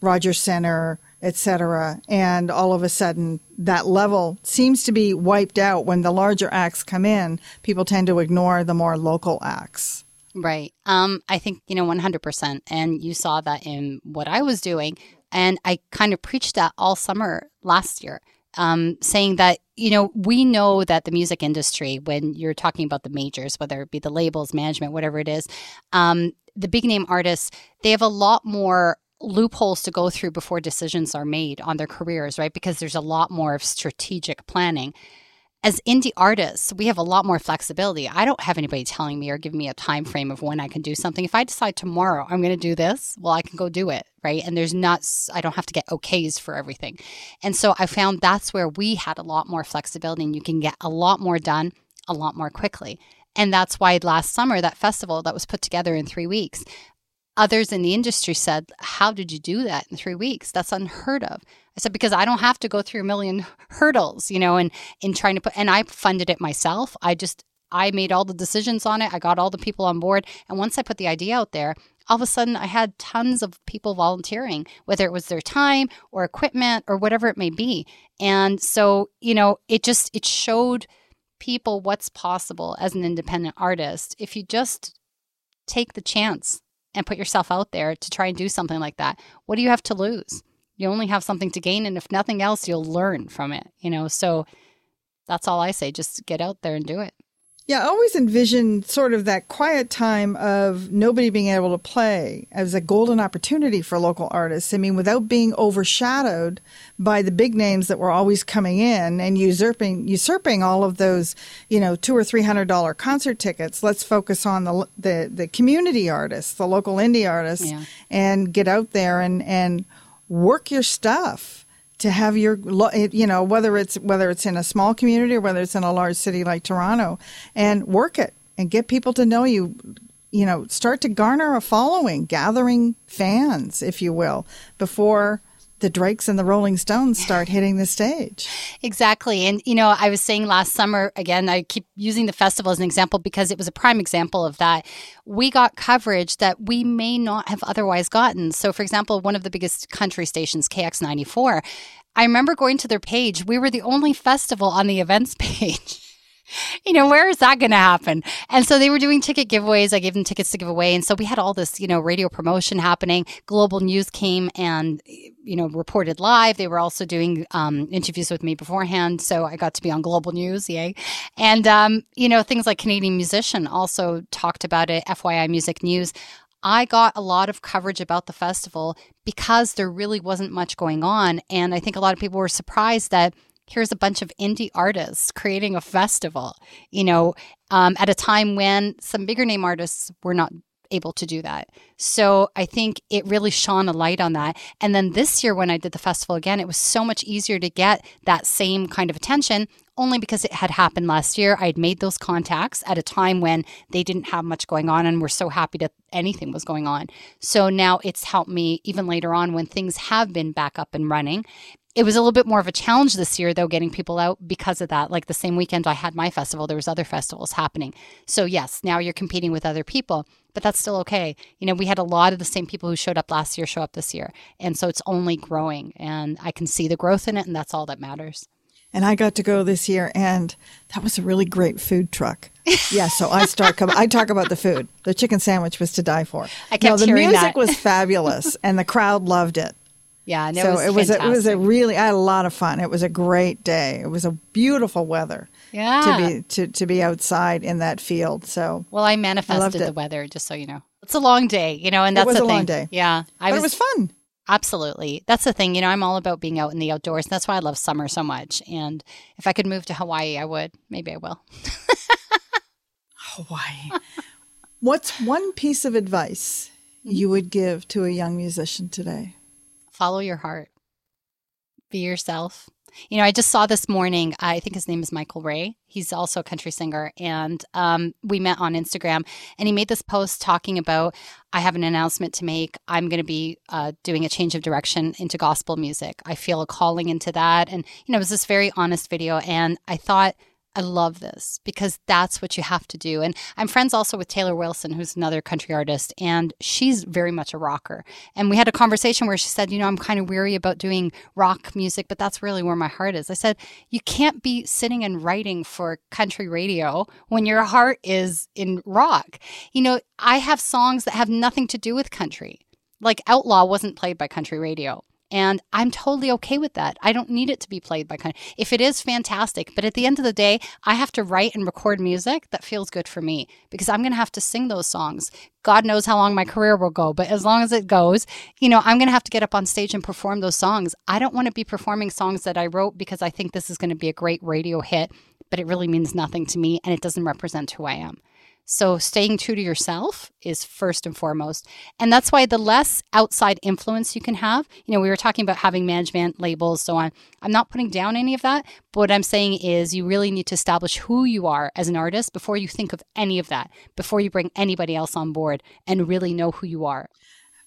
Rogers Center, etc. And all of a sudden, that level seems to be wiped out when the larger acts come in. People tend to ignore the more local acts. Right. Um, I think, you know, 100%. And you saw that in what I was doing. And I kind of preached that all summer last year, um, saying that, you know, we know that the music industry, when you're talking about the majors, whether it be the labels, management, whatever it is, um, the big name artists, they have a lot more loopholes to go through before decisions are made on their careers, right? Because there's a lot more of strategic planning. As indie artists, we have a lot more flexibility. I don't have anybody telling me or giving me a time frame of when I can do something. If I decide tomorrow I'm going to do this, well, I can go do it, right? And there's not, I don't have to get okays for everything. And so I found that's where we had a lot more flexibility and you can get a lot more done a lot more quickly. And that's why last summer, that festival that was put together in three weeks, others in the industry said, How did you do that in three weeks? That's unheard of. I said, Because I don't have to go through a million hurdles, you know, and in trying to put, and I funded it myself. I just, I made all the decisions on it. I got all the people on board. And once I put the idea out there, all of a sudden I had tons of people volunteering, whether it was their time or equipment or whatever it may be. And so, you know, it just, it showed people what's possible as an independent artist if you just take the chance and put yourself out there to try and do something like that, what do you have to lose? You only have something to gain. And if nothing else, you'll learn from it, you know? So that's all I say. Just get out there and do it. Yeah, I always envisioned sort of that quiet time of nobody being able to play as a golden opportunity for local artists. I mean, without being overshadowed by the big names that were always coming in and usurping usurping all of those, you know, two or three hundred dollar concert tickets. Let's focus on the the the community artists, the local indie artists, yeah. and get out there and and work your stuff to have your eh, you know whether it's whether it's in a small community or whether it's in a large city like Toronto and work it and get people to know you. You know start to garner a following gathering fans if you will before the Drakes and the Rolling Stones start hitting the stage. Exactly. And, you know, I was saying last summer, again, I keep using the festival as an example because it was a prime example of that. We got coverage that we may not have otherwise gotten. So, for example, one of the biggest country stations, KX94, I remember going to their page. We were the only festival on the events page. You know, where is that going to happen? And so they were doing ticket giveaways. I gave them tickets to give away. And so we had all this, you know, radio promotion happening. Global News came and, you know, reported live. They were also doing um, interviews with me beforehand. So I got to be on Global News. Yay. And, um, you know, things like Canadian Musician also talked about it, FYI Music News. I got a lot of coverage about the festival because there really wasn't much going on. And I think a lot of people were surprised that here's a bunch of indie artists creating a festival, you know, um, at a time when some bigger name artists were not able to do that. So I think it really shone a light on that. And then this year, when I did the festival again, it was so much easier to get that same kind of attention only because it had happened last year. I had made those contacts at a time when they didn't have much going on and were so happy that anything was going on. So now it's helped me even later on when things have been back up and running it was a little bit more of a challenge this year though getting people out because of that like the same weekend i had my festival there was other festivals happening so yes now you're competing with other people but that's still okay you know we had a lot of the same people who showed up last year show up this year and so it's only growing and i can see the growth in it and that's all that matters and I got to go this year, and that was a really great food truck. yeah, so I start. Coming I talk about the food. The chicken sandwich was to die for. I kept no, the music that. was fabulous, and the crowd loved it. Yeah, so it was it was a, it was a really I had a lot of fun. It was a great day. It was a beautiful weather. Yeah, to be to, to be outside in that field. So well, I manifested I the weather. Just so you know, it's a long day. You know, and that's it was the a thing. long day. Yeah, I but was, it was fun. Absolutely. That's the thing. You know, I'm all about being out in the outdoors. That's why I love summer so much. And if I could move to Hawaii, I would. Maybe I will. Hawaii. What's one piece of advice you would give to a young musician today? Follow your heart, be yourself. You know, I just saw this morning, I think his name is Michael Ray. He's also a country singer. And um, we met on Instagram and he made this post talking about I have an announcement to make. I'm going to be uh, doing a change of direction into gospel music. I feel a calling into that. And, you know, it was this very honest video. And I thought, I love this because that's what you have to do. And I'm friends also with Taylor Wilson, who's another country artist, and she's very much a rocker. And we had a conversation where she said, You know, I'm kind of weary about doing rock music, but that's really where my heart is. I said, You can't be sitting and writing for country radio when your heart is in rock. You know, I have songs that have nothing to do with country. Like Outlaw wasn't played by country radio. And I'm totally okay with that. I don't need it to be played by kind. If it is fantastic, but at the end of the day, I have to write and record music that feels good for me because I'm going to have to sing those songs. God knows how long my career will go, but as long as it goes, you know, I'm going to have to get up on stage and perform those songs. I don't want to be performing songs that I wrote because I think this is going to be a great radio hit, but it really means nothing to me and it doesn't represent who I am. So staying true to yourself is first and foremost. And that's why the less outside influence you can have, you know, we were talking about having management labels, so on. I'm not putting down any of that. But what I'm saying is you really need to establish who you are as an artist before you think of any of that, before you bring anybody else on board and really know who you are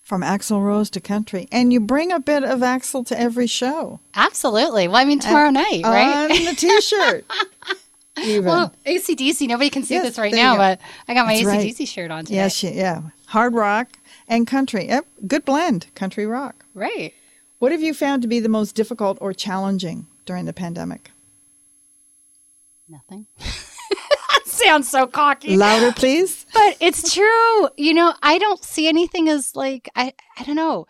from Axl Rose to country, and you bring a bit of Axl to every show. Absolutely. Well, I mean, tomorrow night, right? On the T-shirt. Even. Well, ACDC, nobody can see yes, this right now, but I got my That's ACDC right. shirt on today. Yeah, yeah. Hard rock and country. Yep, good blend, country rock. Right. What have you found to be the most difficult or challenging during the pandemic? Nothing. That sounds so cocky. Louder, please. But it's true. You know, I don't see anything as like I I don't know.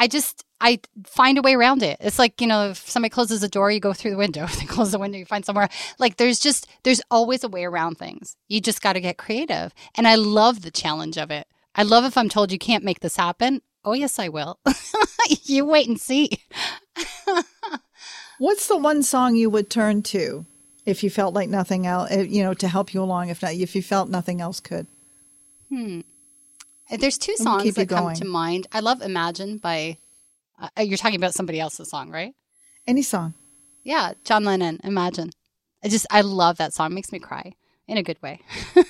I just I find a way around it. It's like, you know, if somebody closes a door, you go through the window. If they close the window, you find somewhere. Like there's just, there's always a way around things. You just got to get creative. And I love the challenge of it. I love if I'm told you can't make this happen. Oh, yes, I will. you wait and see. What's the one song you would turn to if you felt like nothing else, eh, you know, to help you along, if not, if you felt nothing else could? Hmm. There's two songs that come to mind. I love Imagine by uh, you're talking about somebody else's song, right? Any song. Yeah, John Lennon, Imagine. I just, I love that song. It makes me cry in a good way.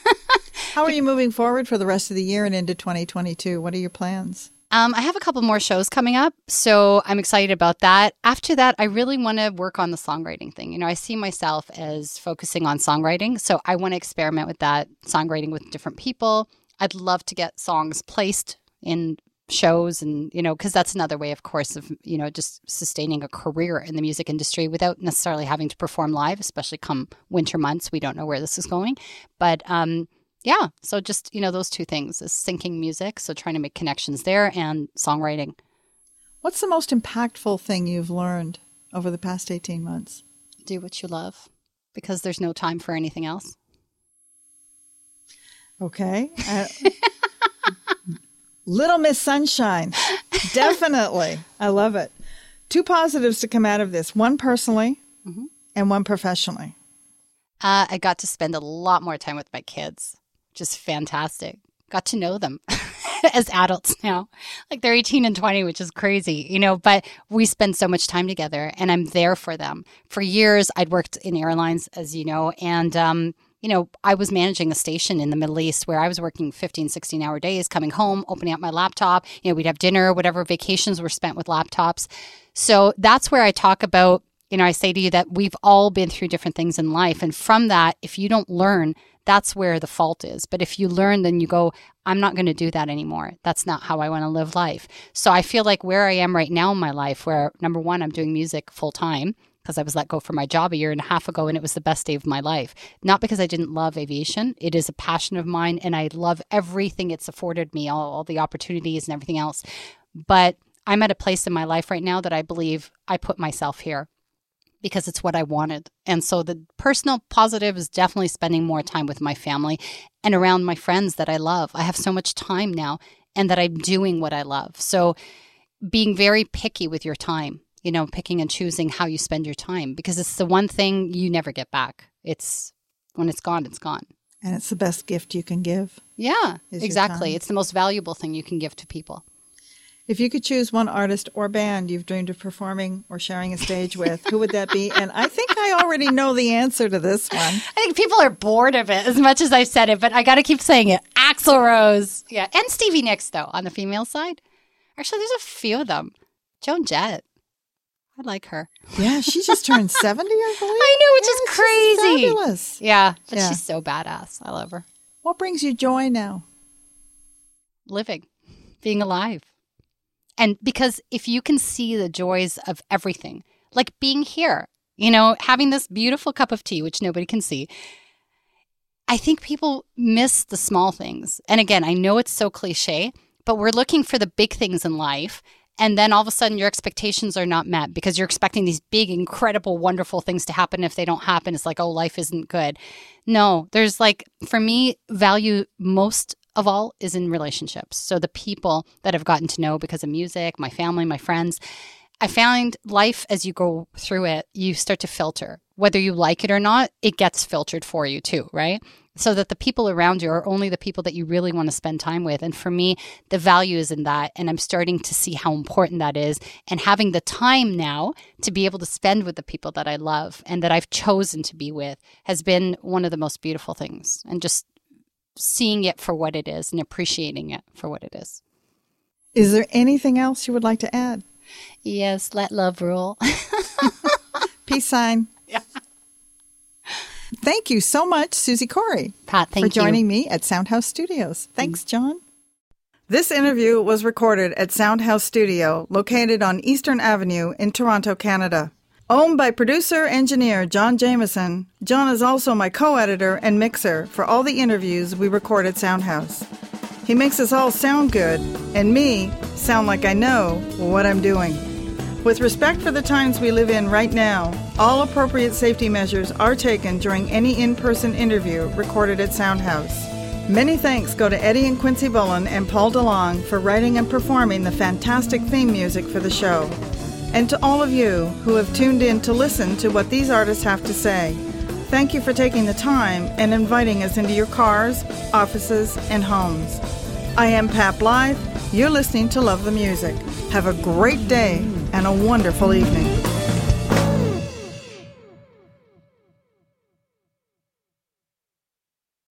How are you moving forward for the rest of the year and into 2022? What are your plans? Um, I have a couple more shows coming up, so I'm excited about that. After that, I really want to work on the songwriting thing. You know, I see myself as focusing on songwriting, so I want to experiment with that, songwriting with different people. I'd love to get songs placed in shows and you know because that's another way of course of you know just sustaining a career in the music industry without necessarily having to perform live especially come winter months we don't know where this is going. But um yeah so just you know those two things is syncing music so trying to make connections there and songwriting. What's the most impactful thing you've learned over the past 18 months? do what you love because there's no time for anything else Okay. Uh, Little Miss Sunshine. Definitely. I love it. Two positives to come out of this one personally and one professionally. Uh, I got to spend a lot more time with my kids, just fantastic. Got to know them as adults now. Like they're 18 and 20, which is crazy, you know, but we spend so much time together and I'm there for them. For years, I'd worked in airlines, as you know, and, um, you know, I was managing a station in the Middle East where I was working 15, 16 hour days, coming home, opening up my laptop. You know, we'd have dinner, whatever vacations were spent with laptops. So that's where I talk about you know, I say to you that we've all been through different things in life. And from that, if you don't learn, that's where the fault is. But if you learn, then you go, I'm not going to do that anymore. That's not how I want to live life. So I feel like where I am right now in my life, where number one, I'm doing music full time because I was let go from my job a year and a half ago and it was the best day of my life. Not because I didn't love aviation, it is a passion of mine and I love everything it's afforded me, all, all the opportunities and everything else. But I'm at a place in my life right now that I believe I put myself here because it's what I wanted. And so the personal positive is definitely spending more time with my family and around my friends that I love. I have so much time now and that I'm doing what I love. So being very picky with your time, you know, picking and choosing how you spend your time because it's the one thing you never get back. It's when it's gone, it's gone. And it's the best gift you can give. Yeah, exactly. It's the most valuable thing you can give to people. If you could choose one artist or band you've dreamed of performing or sharing a stage with, who would that be? And I think I already know the answer to this one. I think people are bored of it as much as I've said it, but I got to keep saying it. Axl Rose. Yeah. And Stevie Nicks, though, on the female side. Actually, there's a few of them. Joan Jett. I like her. Yeah, she just turned 70, I believe. I know, which Yeah, is she's crazy. Fabulous. Yeah. But Yeah. she's so badass. I love her. What brings you joy now? Living, being alive. And because if you can see the joys of everything, like being here, you know, having this beautiful cup of tea, which nobody can see, I think people miss the small things. And again, I know it's so cliche, but we're looking for the big things in life. And then all of a sudden, your expectations are not met because you're expecting these big, incredible, wonderful things to happen. If they don't happen, it's like, oh, life isn't good. No, there's like, for me, value most of all is in relationships. So the people that I've gotten to know because of music, my family, my friends. I find life as you go through it, you start to filter. Whether you like it or not, it gets filtered for you too, right? So that the people around you are only the people that you really want to spend time with. And for me, the value is in that. And I'm starting to see how important that is. And having the time now to be able to spend with the people that I love and that I've chosen to be with has been one of the most beautiful things. And just seeing it for what it is and appreciating it for what it is. Is there anything else you would like to add? Yes, let love rule. Peace sign. Yeah. Thank you so much, Suzi Kory, Pat, thank for you. joining me at Soundhouse Studios. Thanks, John. This interview was recorded at Soundhouse Studio, located on Eastern Avenue in Toronto, Canada. Owned by producer engineer John Jameson, John is also my co editor and mixer for all the interviews we record at Soundhouse. He makes us all sound good, and me sound like I know what I'm doing. With respect for the times we live in right now, all appropriate safety measures are taken during any in person interview recorded at Soundhouse. Many thanks go to Eddie and Quincy Bullen and Paul DeLong for writing and performing the fantastic theme music for the show. And to all of you who have tuned in to listen to what these artists have to say, thank you for taking the time and inviting us into your cars, offices, and homes. I am Pat Blythe. You're listening to Love the Music. Have a great day and a wonderful evening.